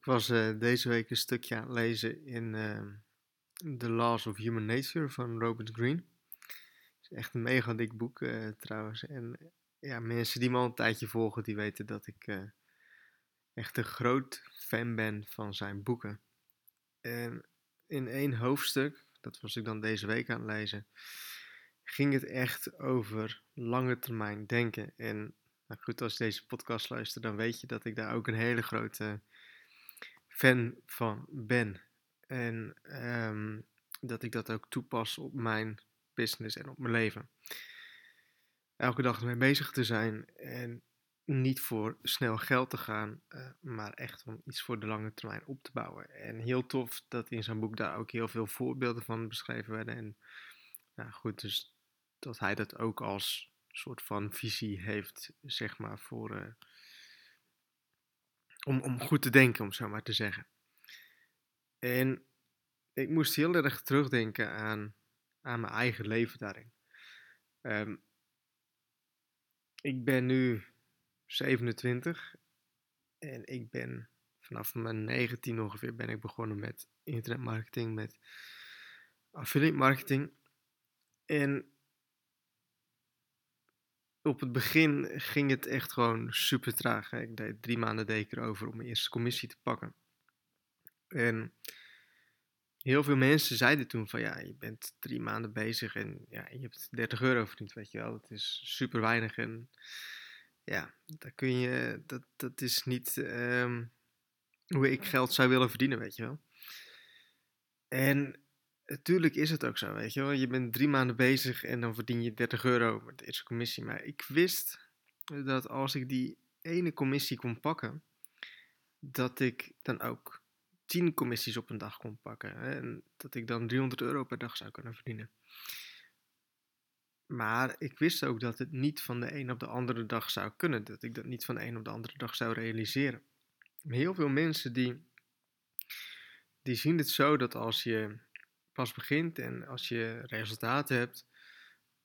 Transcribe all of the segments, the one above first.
Ik was eh, deze week een stukje aan het lezen in uh, The Laws of Human Nature van Robert Greene. Is echt een mega dik boek uh, trouwens. En ja, mensen die me al een tijdje volgen, die weten dat ik eh, echt een groot fan ben van zijn boeken. En in één hoofdstuk, dat was ik dan deze week aan het lezen, ging het echt over lange termijn denken. En nou goed, als je deze podcast luistert, dan weet je dat ik daar ook een hele grote fan van ben. En um, dat ik dat ook toepas op mijn business en op mijn leven. Elke dag ermee bezig te zijn en niet voor snel geld te gaan, uh, maar echt om iets voor de lange termijn op te bouwen. En heel tof dat in zijn boek daar ook heel veel voorbeelden van beschreven werden. En nou goed, dus dat hij dat ook als soort van visie heeft, zeg maar, voor. Uh, om, om goed te denken, om zo maar te zeggen. En ik moest heel erg terugdenken aan, aan mijn eigen leven daarin. Um, ik ben nu 27 en ik ben vanaf mijn 19 ongeveer ben ik begonnen met internetmarketing, met affiliate marketing. En op het begin ging het echt gewoon super traag. Ik deed drie maanden deed ik erover om mijn eerste commissie te pakken. En heel veel mensen zeiden toen van ja, je bent drie maanden bezig en ja, je hebt 30 euro verdiend, weet je wel. Dat is super weinig en ja, daar kun je, dat, dat is niet um, hoe ik geld zou willen verdienen, weet je wel. En natuurlijk is het ook zo, weet je wel. Je bent drie maanden bezig en dan verdien je 30 euro met de eerste commissie. Maar ik wist dat als ik die ene commissie kon pakken, dat ik dan ook 10 commissies op een dag kon pakken. Hè, en dat ik dan 300 euro per dag zou kunnen verdienen. Maar ik wist ook dat het niet van de een op de andere dag zou kunnen. Dat ik dat niet van de een op de andere dag zou realiseren. Heel veel mensen die, die zien het zo dat als je pas begint en als je resultaten hebt,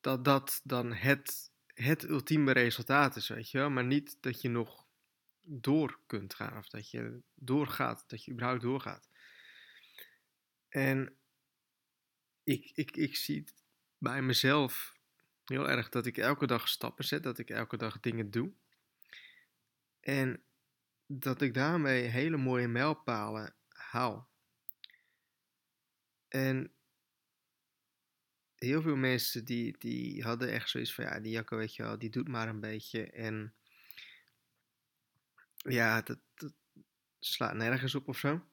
dat dat dan het, het ultieme resultaat is, weet je wel. Maar niet dat je nog door kunt gaan of dat je doorgaat, dat je überhaupt doorgaat. En ik, ik, ik zie bij mezelf heel erg dat ik elke dag stappen zet, dat ik elke dag dingen doe. En dat ik daarmee hele mooie mijlpalen haal. En heel veel mensen die, die hadden echt zoiets van, ja, die Jacco, weet je wel, die doet maar een beetje. En ja, dat, slaat nergens op of zo.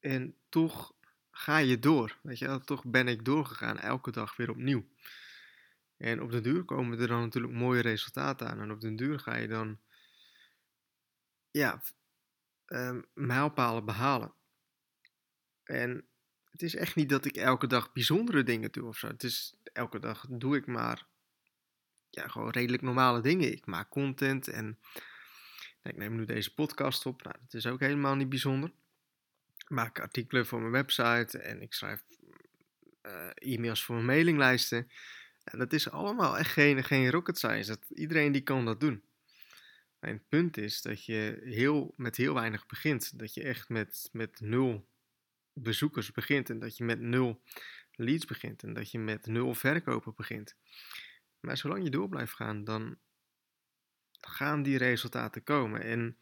En toch ga je door, weet je wel. Toch ben ik doorgegaan, elke dag weer opnieuw. En op de duur komen er dan natuurlijk mooie resultaten aan. En op de duur ga je dan, ja, um, mijlpalen behalen. En het is echt niet dat ik elke dag bijzondere dingen doe of zo. Het is, elke dag doe ik maar, ja, gewoon redelijk normale dingen. Ik maak content en ik neem nu deze podcast op. Nou, dat is ook helemaal niet bijzonder. Ik maak artikelen voor mijn website en ik schrijf uh, e-mails voor mijn mailinglijsten. En dat is allemaal echt geen, geen rocket science. Dat, iedereen die kan dat doen. En het punt is dat je heel, met heel weinig begint. Dat je echt met, met nul bezoekers begint en dat je met nul leads begint en dat je met nul verkopen begint. Maar zolang je door blijft gaan, dan gaan die resultaten komen. En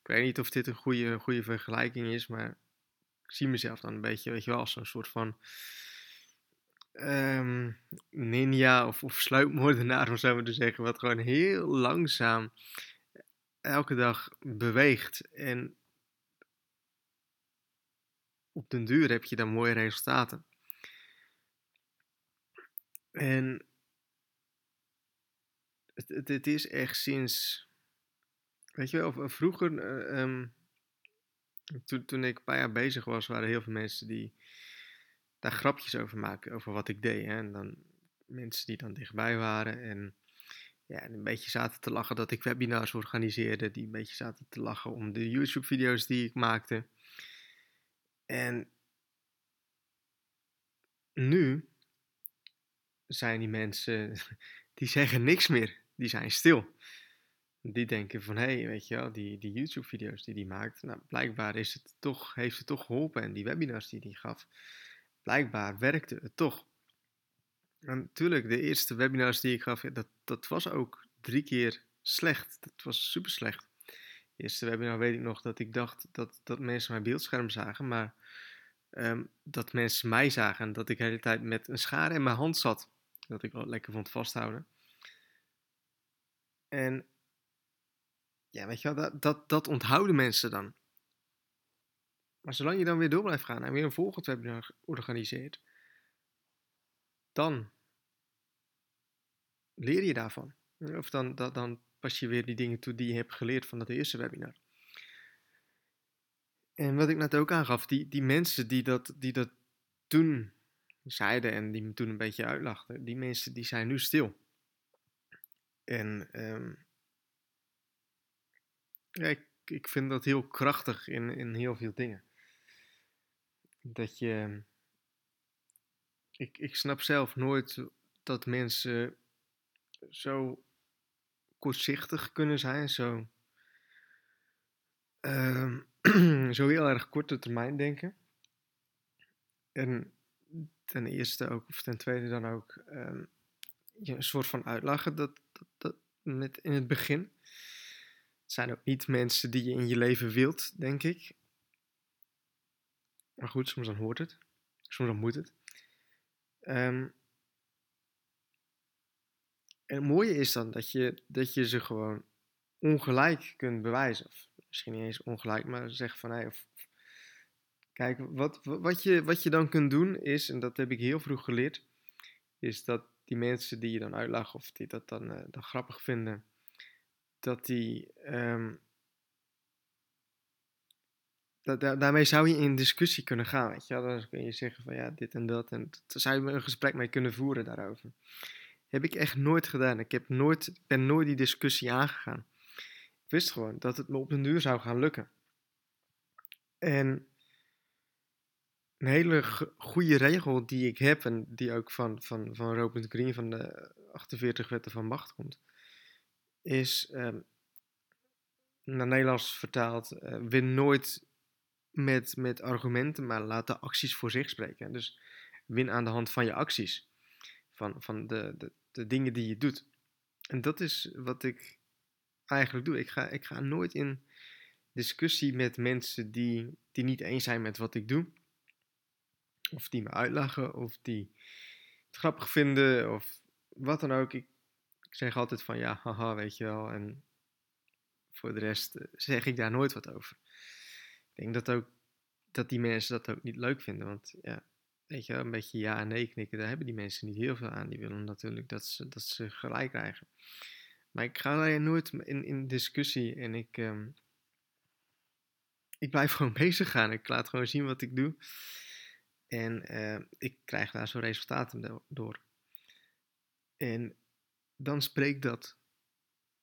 ik weet niet of dit een goede, goede vergelijking is, maar ik zie mezelf dan een beetje, weet je wel, als zo'n soort van um, ninja of, of sluipmoordenaar, om zo maar te zeggen, wat gewoon heel langzaam elke dag beweegt. En op den duur heb je dan mooie resultaten. En het, het, is echt sinds, weet je wel, vroeger, uh, um, toen, toen ik een paar jaar bezig was, waren heel veel mensen die daar grapjes over maken, over wat ik deed. Hè? En dan mensen die dan dichtbij waren en ja, een beetje zaten te lachen dat ik webinars organiseerde, die een beetje zaten te lachen om de YouTube-video's die ik maakte. En nu zijn die mensen, die zeggen niks meer. Die zijn stil. Die denken van, hé, hey, weet je wel, die, die YouTube-video's die die maakt, nou, blijkbaar is het toch, heeft het toch geholpen. En die webinars die die gaf, blijkbaar werkte het toch. En natuurlijk, de eerste webinars die ik gaf, dat, dat was ook drie keer slecht. Dat was super slecht. Eerste webinar weet ik nog dat ik dacht dat, dat mensen mijn beeldscherm zagen, maar ehm, dat mensen mij zagen en dat ik de hele tijd met een schaar in mijn hand zat. Dat ik wel lekker vond vasthouden. En ja, weet je wel, dat, dat, dat onthouden mensen dan. Maar zolang je dan weer door blijft gaan en weer een volgend webinar organiseert, dan leer je daarvan. Of dan, dan, dan pas je weer die dingen toe die je hebt geleerd van dat eerste webinar. En wat ik net ook aangaf, die, die mensen die dat, die dat toen zeiden en die me toen een beetje uitlachten, die mensen die zijn nu stil. En ja, ik, ik vind dat heel krachtig in, in heel veel dingen. Dat je. Ik, ik snap zelf nooit dat mensen zo kortzichtig kunnen zijn, zo, uh, zo heel erg korte termijn denken. En ten eerste ook, of ten tweede dan ook, uh, een soort van uitlachen dat, dat, dat met in het begin. Het zijn ook niet mensen die je in je leven wilt, denk ik. Maar goed, soms dan hoort het. Soms dan moet het. Um, en het mooie is dan dat je, dat je ze gewoon ongelijk kunt bewijzen. Of misschien niet eens ongelijk, maar zeg van hey, of, kijk, wat, wat, je, wat je dan kunt doen is, en dat heb ik heel vroeg geleerd, is dat die mensen die je dan uitlachen of die dat dan, uh, dan grappig vinden, dat die. Dat, daarmee zou je in discussie kunnen gaan, weet je Dan kun je zeggen van ja, dit en dat. En daar zou je een gesprek mee kunnen voeren daarover. Heb ik echt nooit gedaan. Ik heb nooit, ben nooit die discussie aangegaan. Ik wist gewoon dat het me op een duur zou gaan lukken. En een hele goede regel die ik heb, en die ook van, van, van Robert Green van de 48 wetten van macht komt, is um, naar Nederlands vertaald: uh, win nooit met, met argumenten, maar laat de acties voor zich spreken. Dus win aan de hand van je acties van, van de, de, de dingen die je doet. En dat is wat ik eigenlijk doe. Ik ga, ik ga nooit in discussie met mensen die, die niet eens zijn met wat ik doe. Of die me uitlachen, of die het grappig vinden, of wat dan ook. Ik, ik zeg altijd van ja, haha, weet je wel. En voor de rest eh, zeg ik daar nooit wat over. Ik denk dat ook dat die mensen dat ook niet leuk vinden. Want ja, weet je, een beetje ja en nee knikken, daar hebben die mensen niet heel veel aan. Die willen natuurlijk dat ze, dat ze gelijk krijgen. Maar ik ga daar nooit in, in discussie en ik, um, ik blijf gewoon bezig gaan. Ik laat gewoon zien wat ik doe. En uh, ik krijg daar zo resultaten door. En dan spreekt dat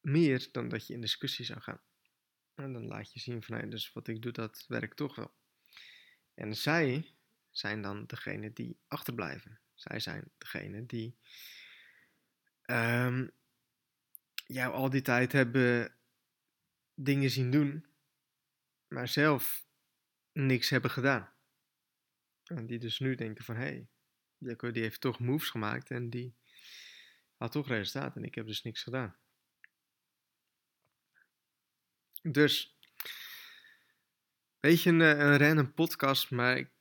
meer dan dat je in discussie zou gaan. En dan laat je zien van, hey, dus wat ik doe, dat werkt toch wel. En zij zijn dan degene die achterblijven. Zij zijn degene die um, jou al die tijd hebben dingen zien doen, maar zelf niks hebben gedaan. En die dus nu denken van, hé, hey, die heeft toch moves gemaakt en die had toch resultaat en ik heb dus niks gedaan. Dus, beetje een, een random podcast, maar ik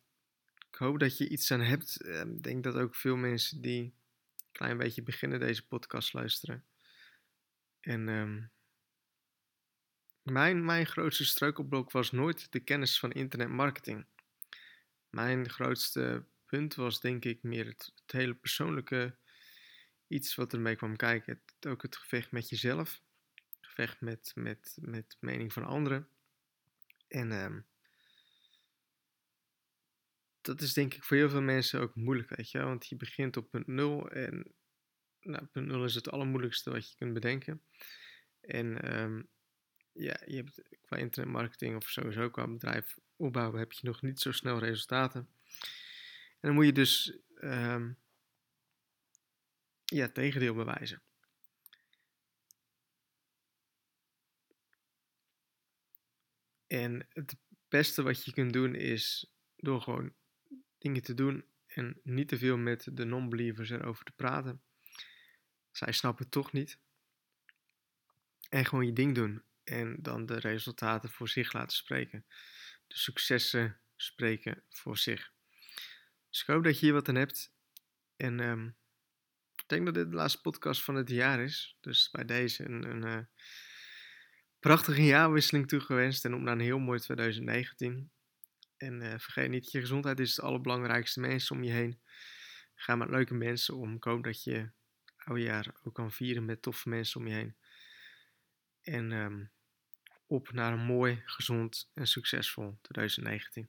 ik hoop dat je iets aan hebt. Ehm, ik denk dat ook veel mensen die een klein beetje beginnen deze podcast luisteren. En um, mijn, mijn grootste struikelblok was nooit de kennis van internetmarketing. Mijn grootste punt was denk ik meer het, het hele persoonlijke iets wat ermee kwam kijken. Het, ook het gevecht met jezelf. Het gevecht met, met, met mening van anderen. En um, dat is denk ik voor heel veel mensen ook moeilijk, weet je. Want je begint op punt 0 en nou, punt 0 is het allermoeilijkste wat je kunt bedenken. En um, ja, je hebt qua internetmarketing of sowieso qua bedrijf opbouwen heb je nog niet zo snel resultaten. En dan moet je dus um, ja, tegendeel bewijzen. En het beste wat je kunt doen is door gewoon dingen te doen en niet te veel met de non-believers erover te praten. Zij snappen het toch niet. En gewoon je ding doen en dan de resultaten voor zich laten spreken. De successen spreken voor zich. Dus ik hoop dat je hier wat aan hebt. En um, ik denk dat dit de laatste podcast van het jaar is. Dus bij deze een, een uh, prachtige jaarwisseling toegewenst. En op naar een heel mooi 2019. En uh, vergeet niet, je gezondheid is het allerbelangrijkste. Mensen om je heen. Ga met leuke mensen om. Ik hoop dat je oude jaar ook kan vieren met toffe mensen om je heen. En um, op naar een mooi, gezond en succesvol 2019.